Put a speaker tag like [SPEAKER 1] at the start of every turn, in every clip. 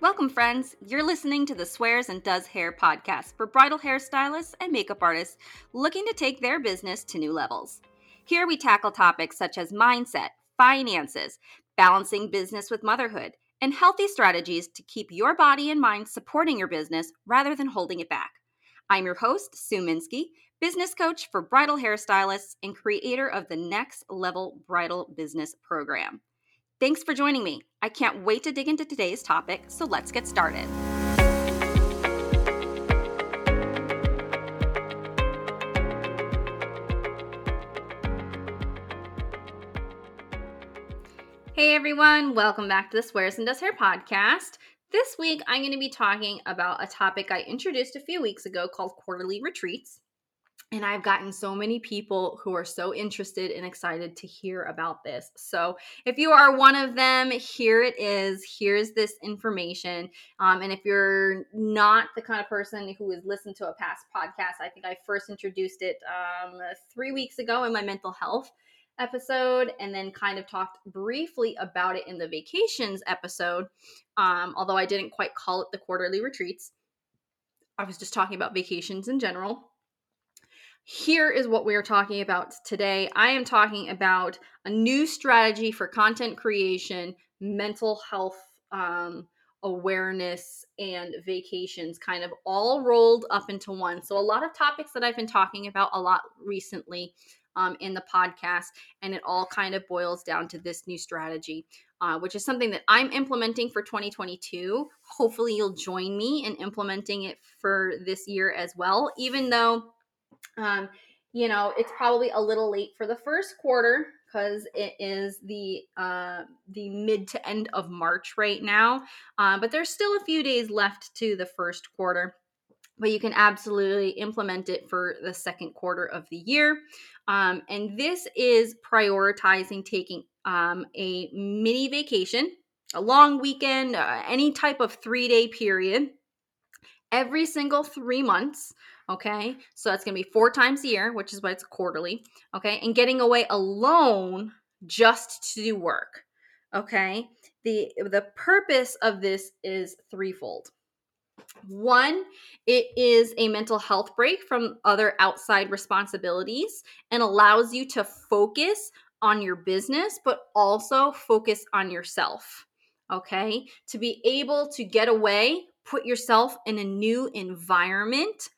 [SPEAKER 1] Welcome, friends. You're listening to the Swears and Does Hair podcast for bridal hairstylists and makeup artists looking to take their business to new levels. Here we tackle topics such as mindset, finances, balancing business with motherhood, and healthy strategies to keep your body and mind supporting your business rather than holding it back. I'm your host, Sue Minsky, business coach for bridal hairstylists and creator of the Next Level Bridal Business Program. Thanks for joining me. I can't wait to dig into today's topic, so let's get started. Hey everyone, welcome back to the Swears and Does Hair podcast. This week I'm going to be talking about a topic I introduced a few weeks ago called quarterly retreats. And I've gotten so many people who are so interested and excited to hear about this. So, if you are one of them, here it is. Here's this information. Um, and if you're not the kind of person who has listened to a past podcast, I think I first introduced it um, three weeks ago in my mental health episode and then kind of talked briefly about it in the vacations episode. Um, although I didn't quite call it the quarterly retreats, I was just talking about vacations in general here is what we are talking about today. I am talking about a new strategy for content creation, mental health um, awareness, and vacations, kind of all rolled up into one. So, a lot of topics that I've been talking about a lot recently um, in the podcast, and it all kind of boils down to this new strategy. Uh, which is something that I'm implementing for 2022. Hopefully, you'll join me in implementing it for this year as well, even though um, you know, it's probably a little late for the first quarter because it is the uh, the mid to end of March right now. Uh, but there's still a few days left to the first quarter. But you can absolutely implement it for the second quarter of the year. Um, and this is prioritizing taking um, a mini vacation, a long weekend, uh, any type of three day period every single three months Okay. So that's going to be four times a year, which is why it's quarterly. Okay. And getting away alone just to do work. Okay. The, the purpose of this is threefold. One, it is a mental health break from other outside responsibilities and allows you to focus on your business, but also focus on yourself. Okay. To be able to get away, put yourself in a new environment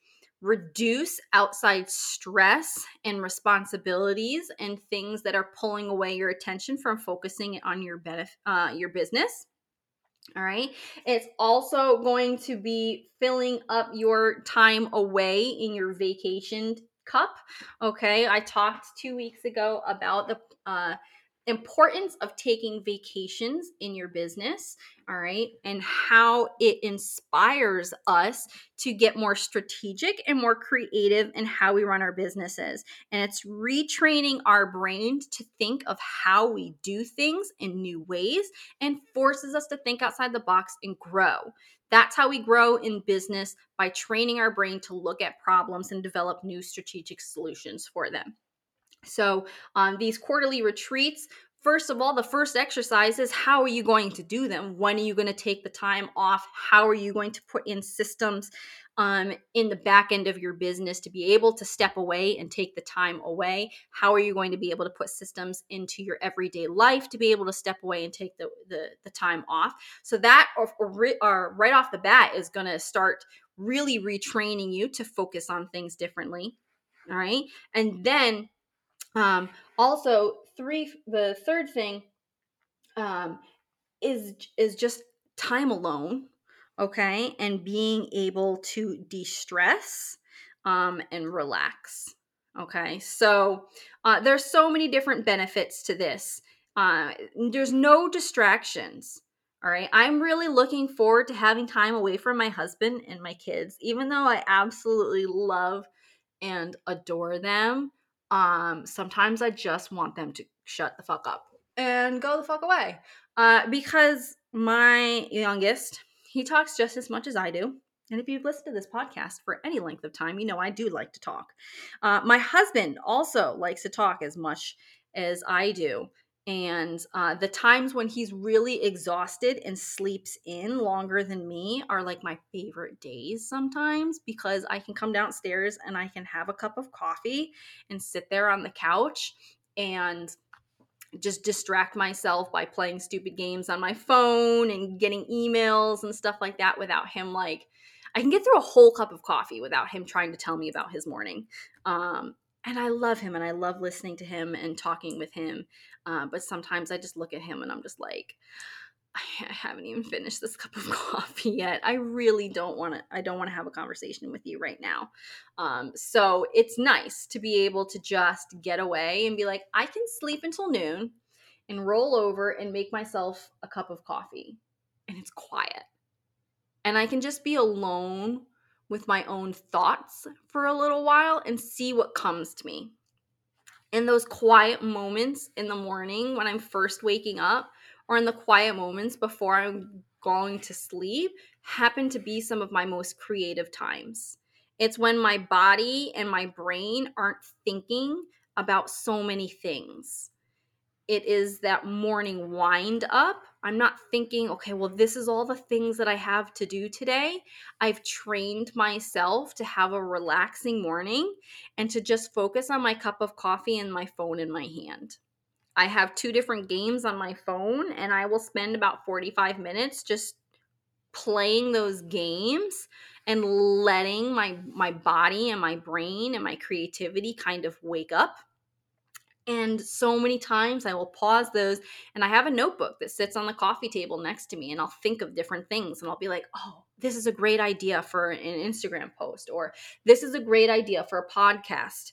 [SPEAKER 1] reduce outside stress and responsibilities and things that are pulling away your attention from focusing on your benefit uh, your business all right? It's also going to be filling up your time away in your vacation cup okay? I talked two weeks ago about the uh, importance of taking vacations in your business, all right, and how it inspires us to get more strategic and more creative in how we run our businesses. And it's retraining our brain to think of how we do things in new ways and forces us to think outside the box and grow. That's how we grow in business by training our brain to look at problems and develop new strategic solutions for them. So, on um, these quarterly retreats, first of all, the first exercise is how are you going to do them? When are you going to take the time off? How are you going to put in systems um, in the back end of your business to be able to step away and take the time away? How are you going to be able to put systems into your everyday life to be able to step away and take the, the, the time off? So, that or, or, or right off the bat is going to start really retraining you to focus on things differently. All right. And then um, also, three. The third thing um, is is just time alone. Okay, and being able to de-stress um, and relax. Okay, so uh, there's so many different benefits to this. Uh, there's no distractions. All right. I'm really looking forward to having time away from my husband and my kids, even though I absolutely love and adore them. Um, sometimes I just want them to shut the fuck up and go the fuck away. Uh, because my youngest, he talks just as much as I do. And if you've listened to this podcast for any length of time, you know I do like to talk. Uh, my husband also likes to talk as much as I do. And uh, the times when he's really exhausted and sleeps in longer than me are like my favorite days sometimes because I can come downstairs and I can have a cup of coffee and sit there on the couch and just distract myself by playing stupid games on my phone and getting emails and stuff like that without him like I can get through a whole cup of coffee without him trying to tell me about his morning. Um, and I love him and I love listening to him and talking with him. Uh, but sometimes I just look at him and I'm just like, I haven't even finished this cup of coffee yet. I really don't want to. I don't want to have a conversation with you right now. Um, so it's nice to be able to just get away and be like, I can sleep until noon, and roll over and make myself a cup of coffee, and it's quiet, and I can just be alone with my own thoughts for a little while and see what comes to me. In those quiet moments in the morning when I'm first waking up or in the quiet moments before I'm going to sleep happen to be some of my most creative times. It's when my body and my brain aren't thinking about so many things. It is that morning wind up. I'm not thinking, okay, well, this is all the things that I have to do today. I've trained myself to have a relaxing morning and to just focus on my cup of coffee and my phone in my hand. I have two different games on my phone, and I will spend about 45 minutes just playing those games and letting my my body and my brain and my creativity kind of wake up and so many times I will pause those and I have a notebook that sits on the coffee table next to me and I'll think of different things and I'll be like, oh, this is a great idea for an Instagram post or this is a great idea for a podcast.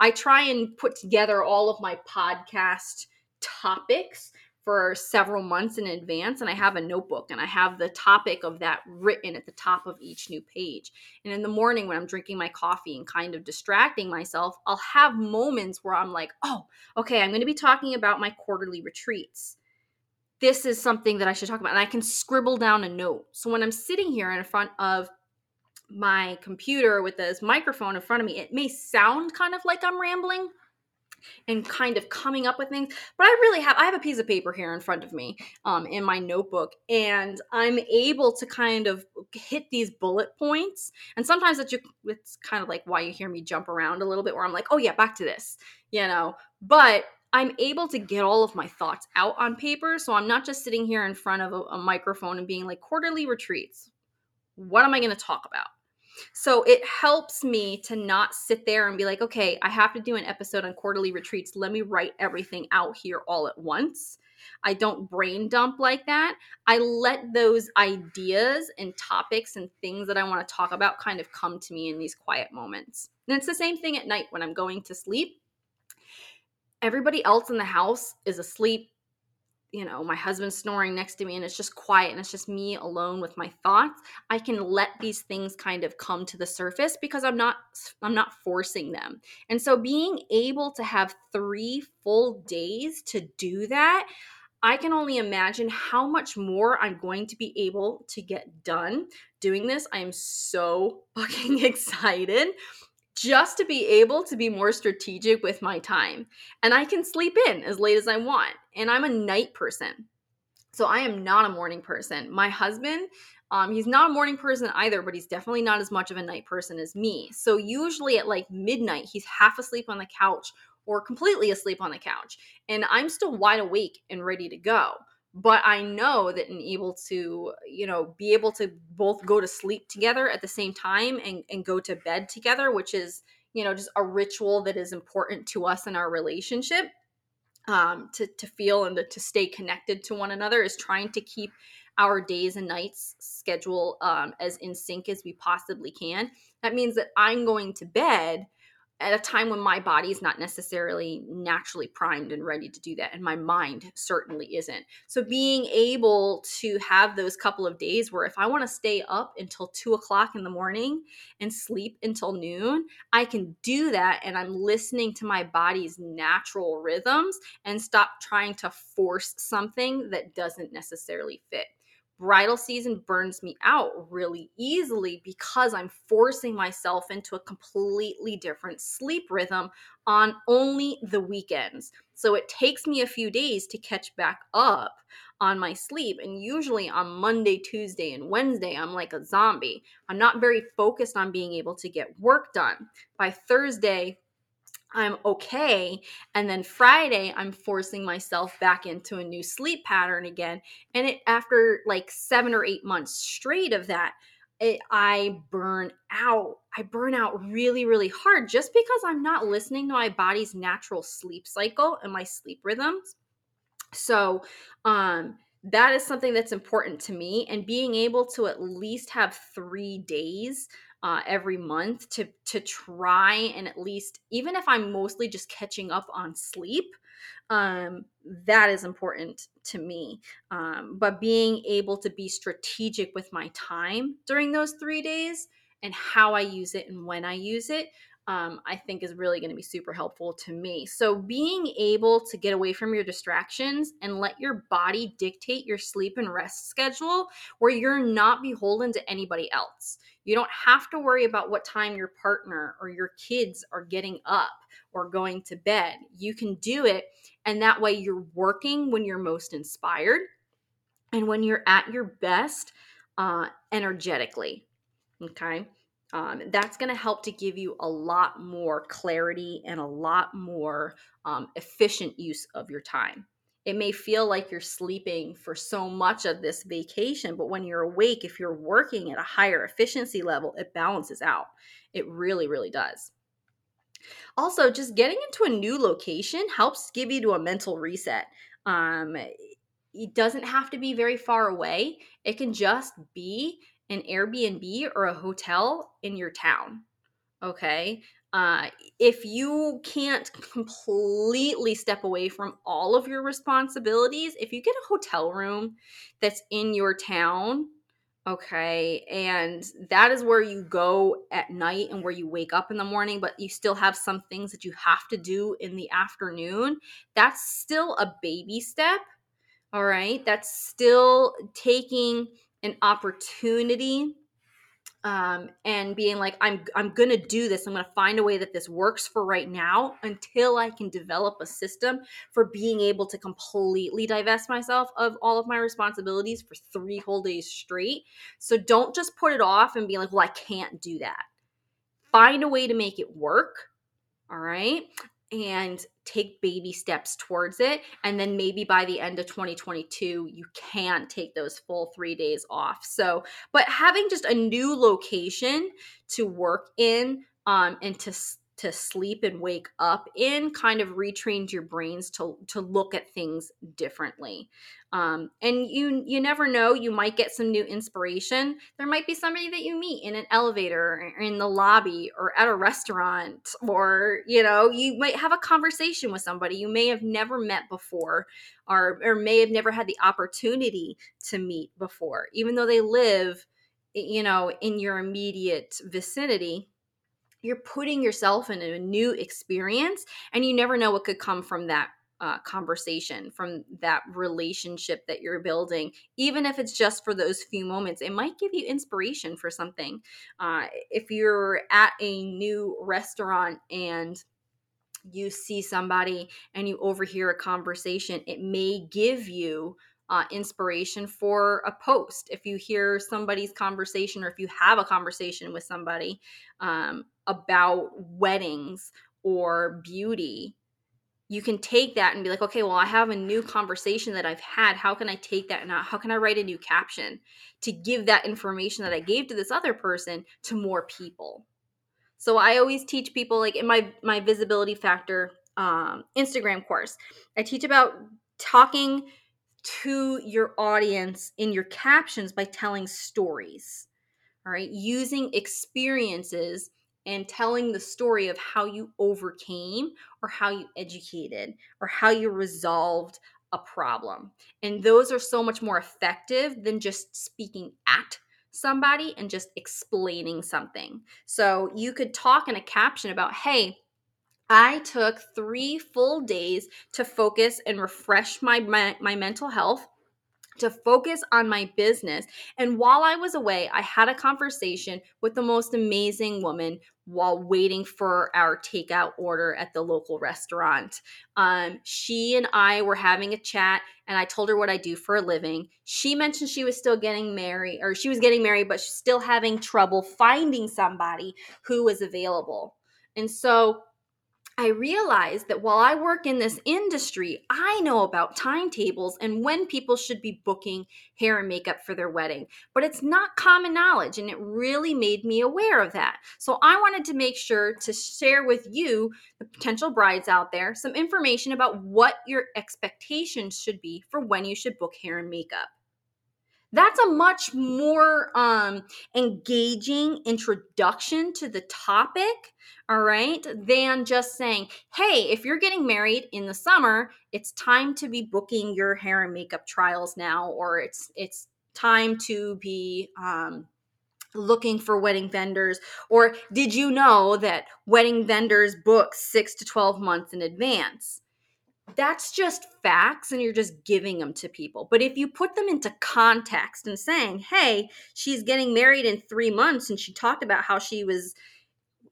[SPEAKER 1] I try and put together all of my podcast topics for several months in advance and I have a notebook and I have the topic of that written at the top of each new page. And in the morning when I'm drinking my coffee and kind of distracting myself, I'll have moments where I'm like, "Oh, okay, I'm going to be talking about my quarterly retreats." This is something that I should talk about and I can scribble down a note. So when I'm sitting here in front of my computer with this microphone in front of me, it may sound kind of like I'm rambling, and kind of coming up with things. But I really have I have a piece of paper here in front of me um, in my notebook, and I'm able to kind of hit these bullet points. And sometimes it's, just, it's kind of like why you hear me jump around a little bit, where I'm like, oh yeah, back to this, you know. But I'm able to get all of my thoughts out on paper, so I'm not just sitting here in front of a, a microphone and being like quarterly retreats. What am I going to talk about? So it helps me to not sit there and be like, okay, I have to do an episode on quarterly retreats. Let me write everything out here all at once. I don't brain dump like that. I let those ideas and topics and things that I want to talk about kind of come to me in these quiet moments. And it's the same thing at night when I'm going to sleep. Everybody else in the house is asleep you know, my husband snoring next to me and it's just quiet and it's just me alone with my thoughts, I can let these things kind of come to the surface because I'm not I'm not forcing them. And so being able to have 3 full days to do that, I can only imagine how much more I'm going to be able to get done doing this. I am so fucking excited just to be able to be more strategic with my time. And I can sleep in as late as I want. And I'm a night person. So I am not a morning person. My husband, um, he's not a morning person either, but he's definitely not as much of a night person as me. So usually at like midnight, he's half asleep on the couch or completely asleep on the couch. And I'm still wide awake and ready to go but i know that in able to you know be able to both go to sleep together at the same time and, and go to bed together which is you know just a ritual that is important to us in our relationship um, to, to feel and to, to stay connected to one another is trying to keep our days and nights schedule um, as in sync as we possibly can. That means that i'm going to bed at a time when my body is not necessarily naturally primed and ready to do that and my mind certainly isn't. So being able to have those couple of days where if i want to stay up until two o'clock in the morning and sleep until noon i can do that and i'm listening to my body's natural rhythms and stop trying to force something that doesn't necessarily fit bridal season burns me out really easily because I'm forcing myself into a completely different sleep rhythm on only the weekends. So it takes me a few days to catch back up on my sleep. And usually on Monday, Tuesday, and Wednesday, I'm like a zombie. I'm not very focused on being able to get work done. By Thursday, I'm okay. And then Friday, I'm forcing myself back into a new sleep pattern again. And it after like seven or eight months straight of that, it, I burn out. I burn out really, really hard just because I'm not listening to my body's natural sleep cycle and my sleep rhythms. So, um, that is something that's important to me. And being able to at least have three days uh, every month to to try and at least even if i'm mostly just catching up on sleep um, that is important to me. Um, but being able to be strategic with my time during those three days and how i use it and when i use it um, I think is really going to be super helpful to me. So, being able to get away from your distractions and let your body dictate your sleep and rest schedule where you're not beholden to anybody else. You don't have to worry about what time your partner or your kids are getting up or going to bed. You can do it, and that way you're working when you're most inspired and when you're at your best uh, energetically. Okay. Um, that's going to help to give you a lot more clarity and a lot more um, efficient use of your time. It may feel like you're sleeping for so much of this vacation, but when you're awake, if you're working at a higher efficiency level, it balances out. It really, really does. Also, just getting into a new location helps give you to a mental reset. Um, it doesn't have to be very far away. It can just be an Airbnb or a hotel in your town. Okay. Uh, if you can't completely step away from all of your responsibilities, if you get a hotel room that's in your town, okay, and that is where you go at night and where you wake up in the morning, but you still have some things that you have to do in the afternoon, that's still a baby step. All right. That's still taking an opportunity um, and being like i'm i'm gonna do this. I'm gonna find a way that this works for right now until i can develop a system for being able to completely divest myself of all of my responsibilities for three whole days straight. So don't just put it off and be like well i can't do that. Find a way to make it work all right and take baby steps towards it. And then maybe by the end of 2022, you can take those full three days off. So, but having just a new location to work in um, and to to sleep and wake up in kind of retrained your brains to to look at things differently. Um, and you you never know you might get some new inspiration. There might be somebody that you meet in an elevator or in the lobby or at a restaurant or you know you might have a conversation with somebody you may have never met before or or may have never had the opportunity to meet before. Even though they live you know in your immediate vicinity you're putting yourself in a new experience and you never know what could come from that uh, conversation from that relationship that you're building even if it's just for those few moments. It might give you inspiration for something. Uh, if you're at a new restaurant and you see somebody and you overhear a conversation it may give you uh, inspiration for a post. If you hear somebody's conversation or if you have a conversation with somebody um, about weddings or beauty, you can take that and be like, okay, well, I have a new conversation that I've had. How can I take that and how can I write a new caption to give that information that I gave to this other person to more people? So I always teach people like in my my visibility factor um, Instagram course, I teach about talking to your audience in your captions by telling stories. All right, using experiences and telling the story of how you overcame or how you educated or how you resolved a problem. And those are so much more effective than just speaking at somebody and just explaining something. So you could talk in a caption about, hey, I took three full days to focus and refresh my, my, my mental health. to focus on my business. And while I was away, I had a conversation with the most amazing woman while waiting for our takeout order at the local restaurant. Um, she and I were having a chat, and I told her what I do for a living. She mentioned she was still getting married, or she was getting married, but she's still having trouble finding somebody who was available. And so I realized that while I work in this industry, I know about timetables and when people should be booking hair and makeup for their wedding. But it's not common knowledge, and it really made me aware of that. So I wanted to make sure to share with you, the potential brides out there, some information about what your expectations should be for when you should book hair and makeup that's a much more um, engaging introduction to the topic all right than just saying hey if you're getting married in the summer it's time to be booking your hair and makeup trials now or it's it's time to be um, looking for wedding vendors or did you know that wedding vendors book 6 to 12 months in advance that's just facts and you're just giving them to people. But if you put them into context and saying, "Hey, she's getting married in 3 months and she talked about how she was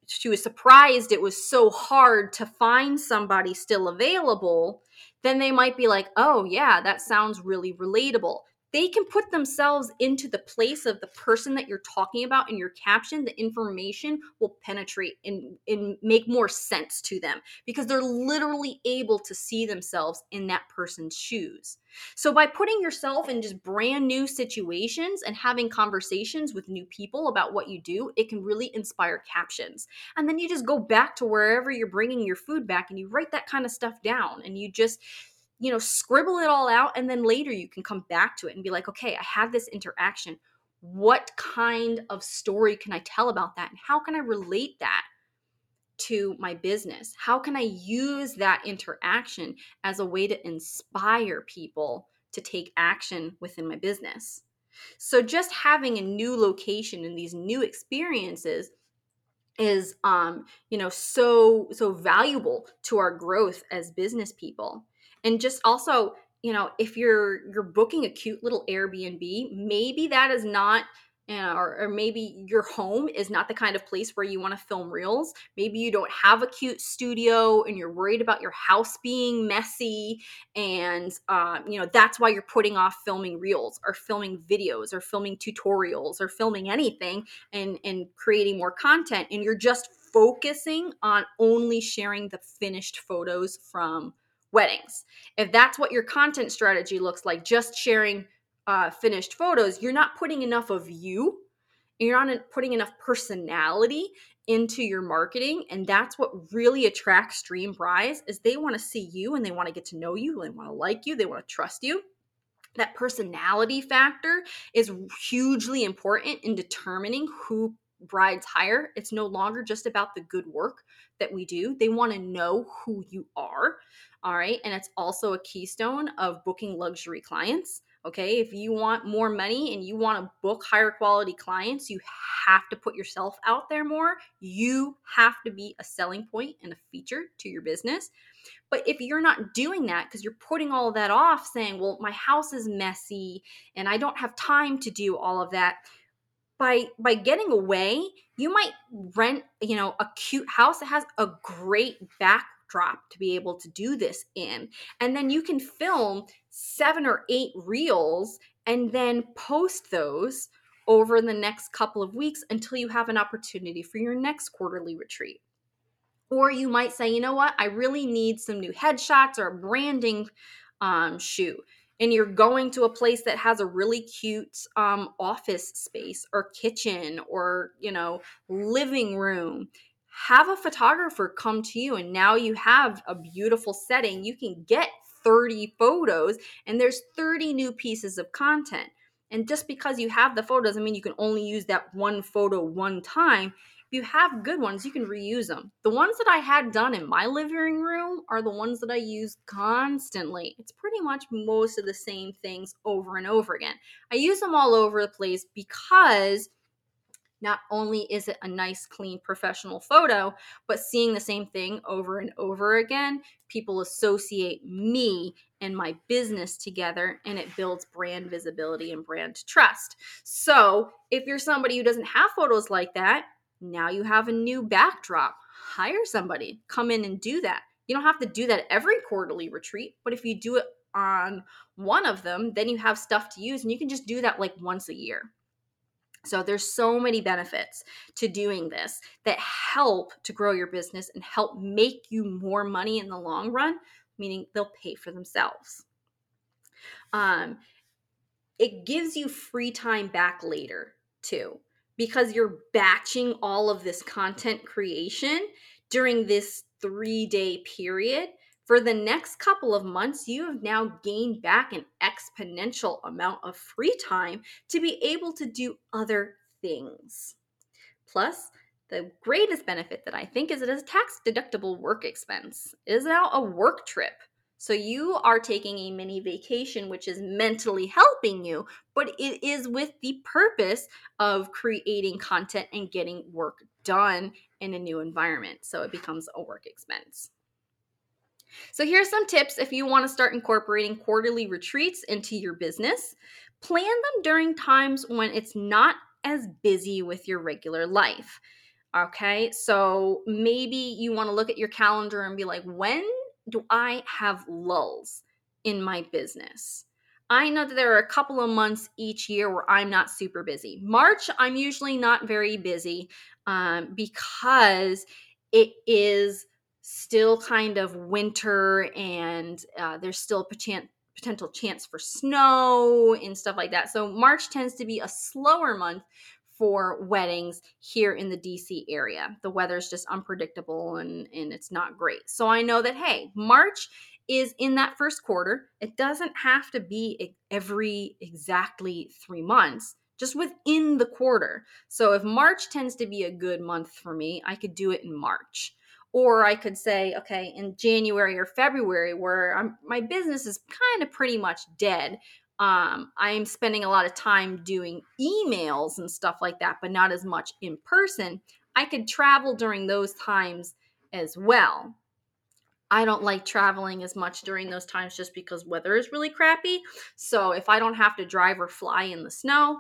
[SPEAKER 1] she was surprised it was so hard to find somebody still available," then they might be like, "Oh, yeah, that sounds really relatable." They can put themselves into the place of the person that you're talking about in your caption the information will penetrate and, and make more sense to them because they're literally able to see themselves in that person's shoes. So by putting yourself in just brand new situations and having conversations with new people about what you do it can really inspire captions. And then you just go back to wherever you're bringing your food back and you write that kind of stuff down and you just you know, scribble it all out and then later you can come back to it and be like, okay, I had this interaction. What kind of story can I tell about that? And how can I relate that to my business? How can I use that interaction as a way to inspire people to take action within my business? So just having a new location and these new experiences is um you know so so valuable to our growth as business people and just also you know if you're you're booking a cute little airbnb maybe that is not you know, or, or maybe your home is not the kind of place where you want to film reels. Maybe you don't have a cute studio and you're worried about your house being messy. And, uh, you know, that's why you're putting off filming reels or filming videos or filming tutorials or filming anything and, and creating more content. And you're just focusing on only sharing the finished photos from weddings. If that's what your content strategy looks like, just sharing uh, finished photos, you're not putting enough of you. You're not putting enough personality into your marketing, and that's what really attracts dream brides. Is they want to see you and they want to get to know you, they want to like you, they want to trust you. That personality factor is hugely important in determining who brides hire. It's no longer just about the good work that we do. They want to know who you are. All right. And it's also a keystone of booking luxury clients. Okay. If you want more money and you want to book higher quality clients, you have to put yourself out there more. You have to be a selling point and a feature to your business. But if you're not doing that because you're putting all of that off, saying, well, my house is messy and I don't have time to do all of that, by by getting away you might rent you know a cute house that has a great backdrop to be able to do this in. And then you can film seven or eight reels and then post those over the next couple of weeks until you have an opportunity for your next quarterly retreat. Or you might say you know what? I really need some new headshots or a branding um, shoot and you're going to a place that has a really cute um, office space or kitchen or you know living room have a photographer come to you and now you have a beautiful setting you can get 30 photos and there's 30 new pieces of content. And just because you have the photo doesn't mean you can only use that one photo one time you have good ones, you can reuse them. The ones that I had done in my living room are the ones that I use constantly. It's pretty much most of the same things over and over again. I use them all over the place because not only is it a nice, clean, professional photo, but seeing the same thing over and over again, people associate me and my business together and it builds brand visibility and brand trust. So, if you're somebody who doesn't have photos like that, now you have a new backdrop. Hire somebody, come in and do that. You don't have to do that every quarterly retreat, but if you do it on one of them, then you have stuff to use and you can just do that like once a year. So there's so many benefits to doing this that help to grow your business and help make you more money in the long run, meaning they'll pay for themselves. Um, it gives you free time back later too, because you're batching all of this content creation during this three day period for the next couple of months, you have now gained back an exponential amount of free time to be able to do other things. Plus, the greatest benefit that I think is it is a tax deductible work expense. It is now a work trip. So you are taking a mini vacation, which is mentally helping you, but it is with the purpose of creating content and getting work done in a new environment. So it becomes a work expense. So, here's some tips if you want to start incorporating quarterly retreats into your business. Plan them during times when it's not as busy with your regular life. Okay, so maybe you want to look at your calendar and be like, when do I have lulls in my business? I know that there are a couple of months each year where I'm not super busy. March, I'm usually not very busy um, because it is still kind of winter and uh, there's still a potential chance for snow and stuff like that. So March tends to be a slower month for weddings here in the DC area. The weather's just unpredictable and, and it's not great. So I know that, hey, March is in that first quarter. It doesn't have to be every exactly three months, just within the quarter. So if March tends to be a good month for me, I could do it in March. Or I could say, okay, in January or February, where I'm, my business is kind of pretty much dead, um, I'm spending a lot of time doing emails and stuff like that, but not as much in person. I could travel during those times as well. I don't like traveling as much during those times just because weather is really crappy. So if I don't have to drive or fly in the snow,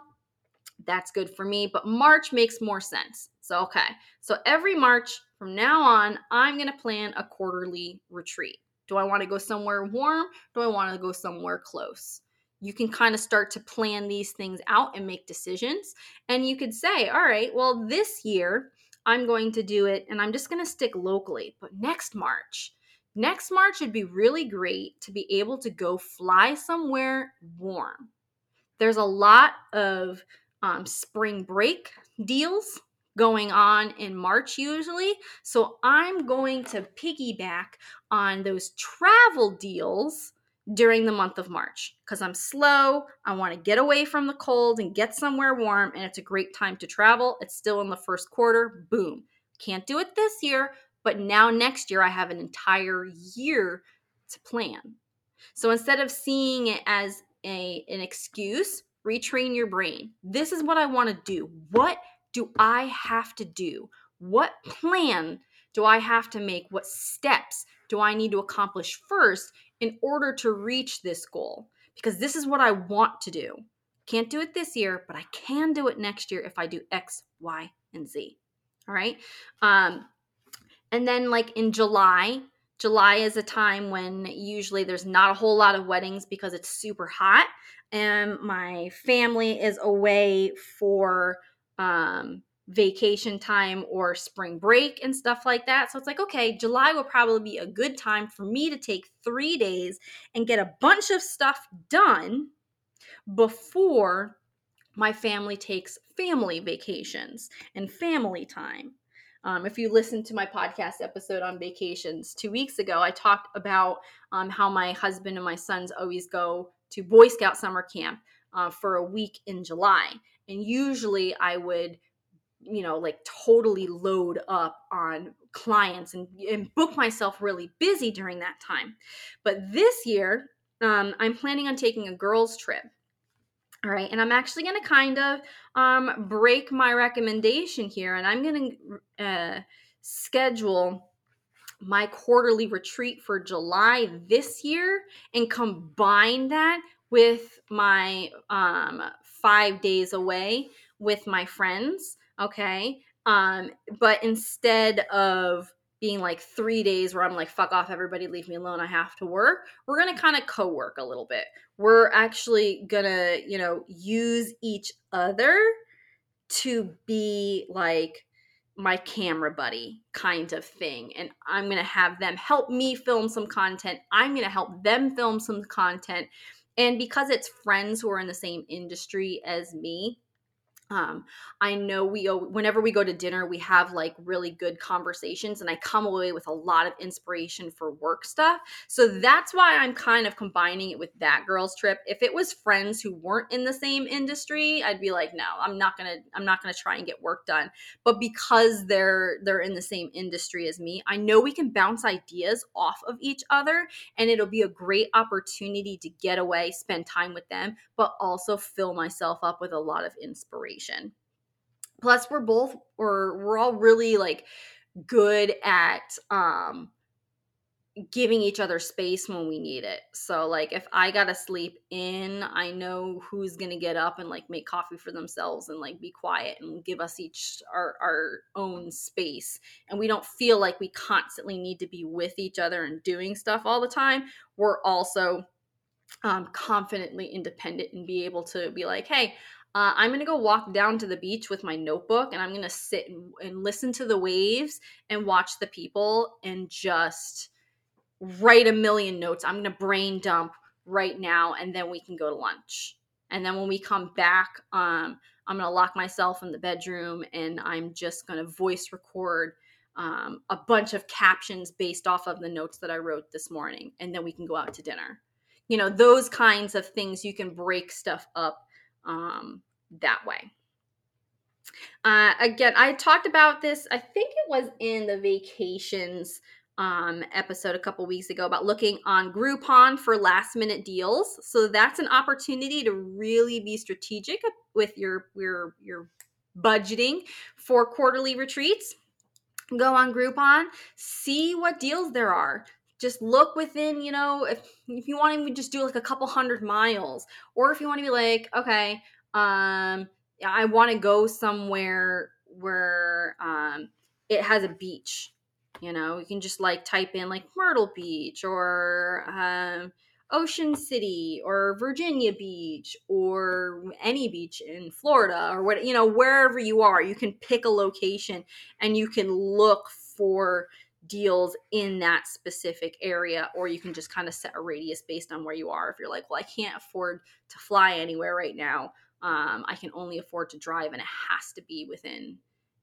[SPEAKER 1] that's good for me. But March makes more sense. So, okay. So every March from now on, I'm going to plan a quarterly retreat. Do I want to go somewhere warm? Do I want to go somewhere close? You can kind of start to plan these things out and make decisions. And you could say, all right, well, this year I'm going to do it and I'm just going to stick locally. But next March, next March would be really great to be able to go fly somewhere warm. There's a lot of um, spring break deals going on in March usually. So I'm going to piggyback on those travel deals during the month of March because I'm slow. I want to get away from the cold and get somewhere warm, and it's a great time to travel. It's still in the first quarter. Boom. Can't do it this year, but now next year I have an entire year to plan. So instead of seeing it as a, an excuse retrain your brain. This is what I want to do. What do I have to do? What plan do I have to make? What steps do I need to accomplish first in order to reach this goal? Because this is what I want to do. Can't do it this year, but I can do it next year if I do X, Y, and Z. All right. Um, and then, like in July, July is a time when usually there's not a whole lot of weddings because it's super hot and my family is away for um, vacation time or spring break and stuff like that. So it's like, okay, July will probably be a good time for me to take three days and get a bunch of stuff done before my family takes family vacations and family time. Um, if you listened to my podcast episode on vacations two weeks ago, I talked about um, how my husband and my sons always go to Boy Scout summer camp uh, for a week in July. And usually I would, you know, like totally load up on clients and, and book myself really busy during that time. But this year, um, I'm planning on taking a girls' trip. All right, and I'm actually going to kind of um, break my recommendation here, and I'm going to uh, schedule my quarterly retreat for July this year and combine that with my um, five days away with my friends. Okay. Um, but instead of being like three days where I'm like, fuck off, everybody, leave me alone, I have to work, we're gonna kind of co work a little bit. We're actually gonna, you know, use each other to be like my camera buddy kind of thing. And I'm going to have them help me film some content. I'm going to help them film some content. And because it's friends who are in the same industry as me, um, I know we whenever we go to dinner, we have like really good conversations, and I come away with a lot of inspiration for work stuff. So that's why I'm kind of combining it with that girls trip. If it was friends who weren't in the same industry, I'd be like, no, I'm not gonna, I'm not gonna try and get work done. But because they're they're in the same industry as me, I know we can bounce ideas off of each other, and it'll be a great opportunity to get away, spend time with them, but also fill myself up with a lot of inspiration. Plus, we're both we're we're all really like good at um giving each other space when we need it. So like if I got to sleep in, I know who's going to get up and like make coffee for themselves and like be quiet and give us each our our own space. And we don't feel like we constantly need to be with each other and doing stuff all the time. We're also um confidently independent and be able to be like, "Hey, uh, I'm to go walk down to the beach with my notebook and I'm to sit and, listen to the waves and watch the people and just write a million notes. I'm to brain dump right now and then we can go to lunch. And then when we come back, um, I'm to lock myself in the bedroom and I'm just to voice record um, a bunch of captions based off of the notes that I wrote this morning. And then we can go out to dinner. You know, those kinds of things you can break stuff up um, that way. Uh, again, I talked about this, I think it was in the vacations um, episode a couple weeks ago about looking on Groupon for last minute deals. So that's an opportunity to really be strategic with your your your budgeting for quarterly retreats. Go on Groupon, see what deals there are just look within you know if if you want to just do like a couple hundred miles or if you want to be like okay um i want to go somewhere where um it has a beach you know? You can just like type in like myrtle beach or um Ocean City or Virginia Beach or any beach in Florida or what you know wherever you are you can pick a location and you can look for deals in that specific area or you can just kind of set a radius based on where you are. If you're like well i can't afford to fly anywhere right now um, i can only afford to drive and it has to be within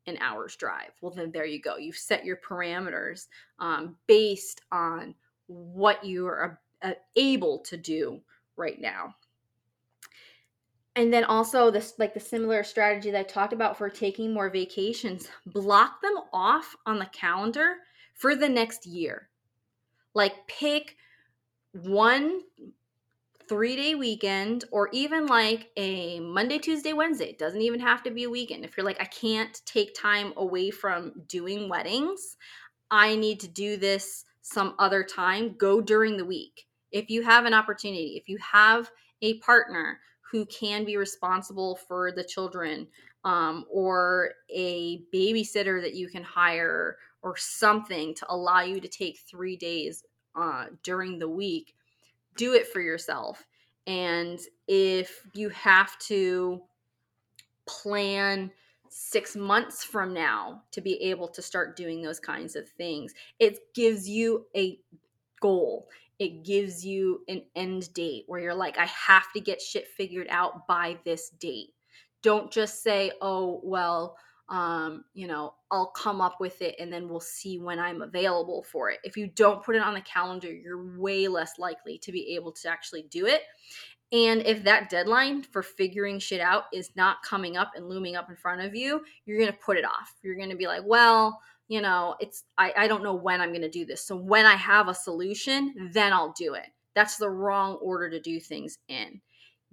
[SPEAKER 1] an hour's drive. Well then there you go. You've set your parameters um, based on what you are uh, able to do right now. And then also this like the similar strategy that i talked about for taking more vacations block them off on the calendar for the next year. Like pick one three day weekend or even like a Monday, Tuesday, Wednesday. It doesn't even have to be a weekend. If you're like, I can't take time away from doing weddings, I need to do this some other time, go during the week. If you have an opportunity, if you have a partner who can be responsible for the children um, or a babysitter that you can hire or something to allow you to take three days uh, during the week, do it for yourself. And if you have to plan six months from now to be able to start doing those kinds of things, it gives you a goal. It gives you an end date where you're like, I have to get shit figured out by this date. Don't just say, oh, well, um, you know, I'll come up with it and then we'll see when I'm available for it. If you don't put it on the calendar, you're way less likely to be able to actually do it. And if that deadline for figuring shit out is not coming up and looming up in front of you, you're going to put it off. You're going to be like, well, you know, it's, I, I don't know when I'm going to do this. So when I have a solution, then I'll do it. That's the wrong order to do things in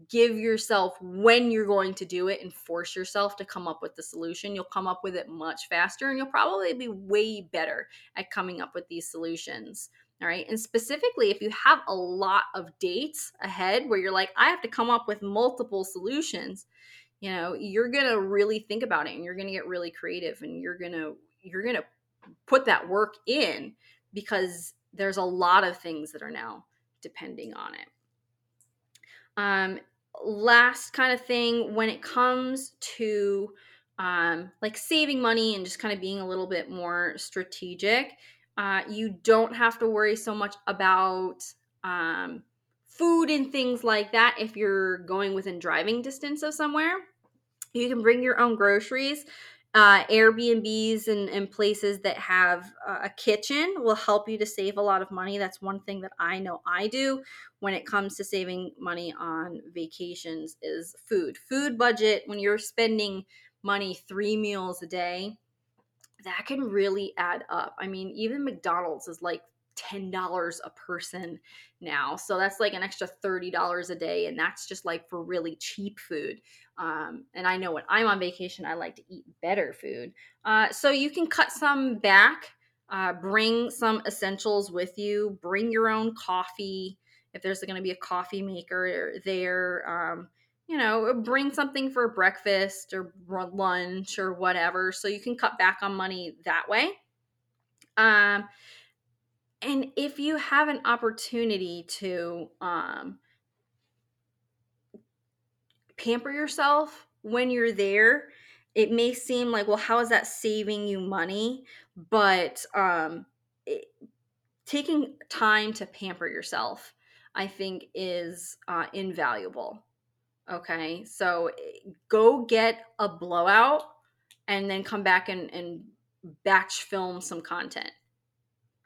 [SPEAKER 1] give yourself when you're going to do it and force yourself to come up with the solution. You'll come up with it much faster and you'll probably be way better at coming up with these solutions. All right. And specifically, if you have a lot of dates ahead where you're like, I have to come up with multiple solutions, you know, you're going to really think about it and you're going to get really creative and you're going to, you're going to put that work in because there's a lot of things that are now depending on it. Um, last kind of thing when it comes to um, like saving money and just kind of being a little bit more strategic, uh, you don't have to worry so much about um, food and things like that if you're going within driving distance of somewhere. You can bring your own groceries uh, Airbnbs and, and, places that have a kitchen will help you to save a lot of money. That's one thing that I know I do when it comes to saving money on vacations is food. Food budget when you're spending money three meals a day, that can really add up. I mean, even McDonald's is like $10 a person now. So that's like an extra $30 a day. And that's just like for really cheap food. Um, and I know when I'm on vacation, I like to eat better food. Uh, so you can cut some back, uh, bring some essentials with you, bring your own coffee. If there's going to be a coffee maker there, um, you know, bring something for breakfast or lunch or whatever. So you can cut back on money that way. Um, and if you have an opportunity to um, pamper yourself when you're there, it may seem like, well, how is that saving you money? But um, it, taking time to pamper yourself, I think, is uh, invaluable. Okay, so eh, go get a blowout and then come back and, and batch film some content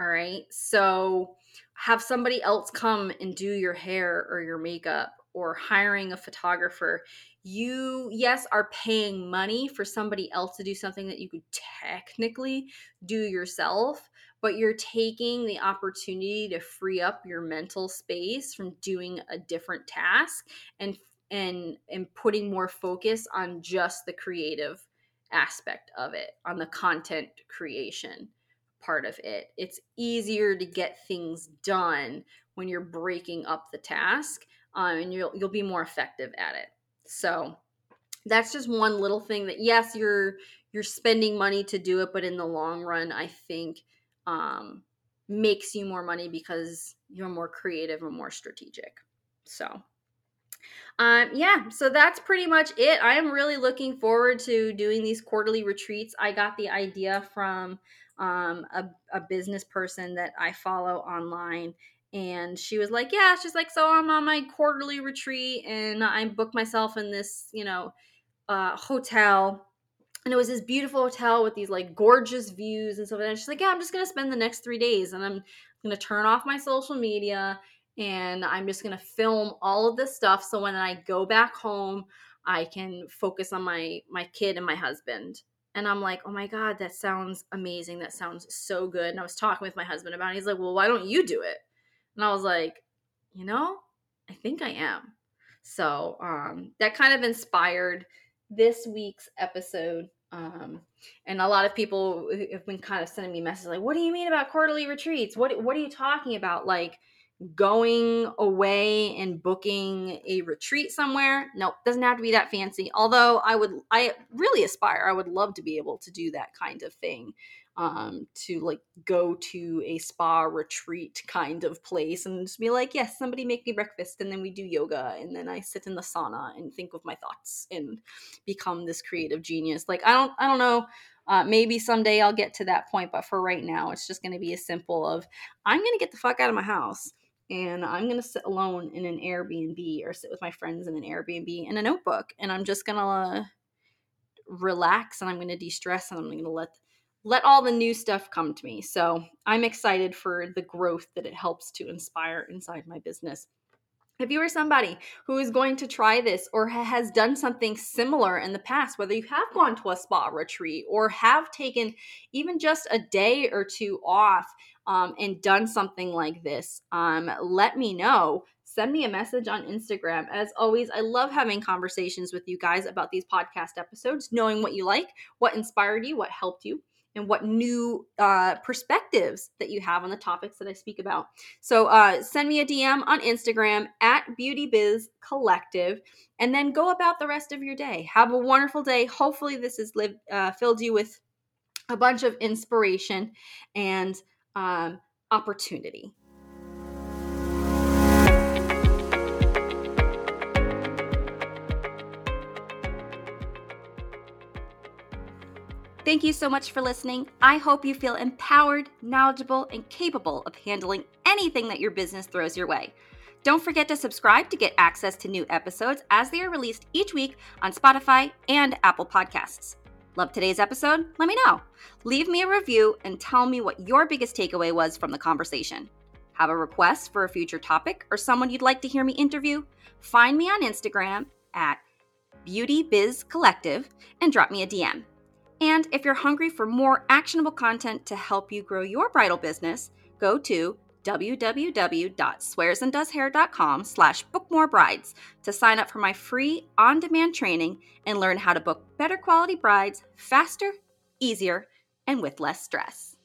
[SPEAKER 1] all right. So have somebody else come and do your hair or your makeup or hiring a photographer. You, yes, are paying money for somebody else to do something that you could technically do yourself, but you're taking the opportunity to free up your mental space from doing a different task and and and putting more focus on just the creative aspect of it on the content creation part of it. It's easier to get things done when you're breaking up the task, um, and you'll you'll be more effective at it. So that's just one little thing that yes, you're you're spending money to do it, but in the long run, I think um, makes you more money because you're more creative and more strategic. So um, yeah, so that's pretty much it. I am really looking forward to doing these quarterly retreats. I got the idea from um, a, a business person that I follow online. And she was like, Yeah, she's like, So I'm on my quarterly retreat and I booked myself in this, you know, uh, hotel. And it was this beautiful hotel with these like gorgeous views and stuff. And she's like, Yeah, I'm just going to spend the next three days and I'm going to turn off my social media and I'm just going to film all of this stuff. So when I go back home, I can focus on my my kid and my husband and I'm like, oh my God, that sounds amazing. That sounds so good. And I was talking with my husband about it. He's like, well, why don't you do it? And I was like, you know, I think I am. So um, that kind of inspired this week's episode. Um, and a lot of people have been kind of sending me messages like, what do you mean about quarterly retreats? What, what are you talking about? Like, going away and booking a retreat somewhere. Nope, doesn't have to be that fancy. Although I would, I really aspire, I would love to be able to do that kind of thing. Um, to like go to a spa retreat kind of place and just be like, yes, somebody make me breakfast, and then we do yoga, and then I sit in the sauna and think of my thoughts and become this creative genius. Like I don't, I don't know. Uh, maybe someday I'll get to that point, but for right now, it's just going to be as simple of I'm going to get the fuck out of my house and I'm going to sit alone in an Airbnb or sit with my friends in an Airbnb in a notebook and I'm just going to uh, relax and I'm going to de-stress and I'm going to let let all the new stuff come to me. So, I'm excited for the growth that it helps to inspire inside my business. If you are somebody who is going to try this or has done something similar in the past, whether you have gone to a spa retreat or have taken even just a day or two off um, and done something like this, um, let me know. send me a message on Instagram. As always, I love having conversations with you guys about these podcast episodes, knowing what you like, what inspired you, what helped you and what new uh, perspectives that you have on the topics that I speak about. So uh, send me a DM on Instagram at Beauty Biz Collective, and then go about the rest of your day. Have a wonderful day. Hopefully, this has lived, uh, filled you with a bunch of inspiration and um, opportunity. Thank you so much for listening. I hope you feel empowered, knowledgeable, and capable of handling anything that your business throws your way. Don't forget to subscribe to get access to new episodes as they are released each week on Spotify and Apple Podcasts. Love today's episode? Let me know. Leave me a review and tell me what your biggest takeaway was from the conversation. Have a request for a future topic or someone you'd like to hear me interview? Find me on Instagram at Beauty Biz Collective and drop me a DM. And if you're hungry for more actionable content to help you grow your bridal business, go to www.swearsanddoeshair.com slash bookmorebrides to sign up for my free on-demand training and learn how to book better quality brides faster, easier, and with less stress.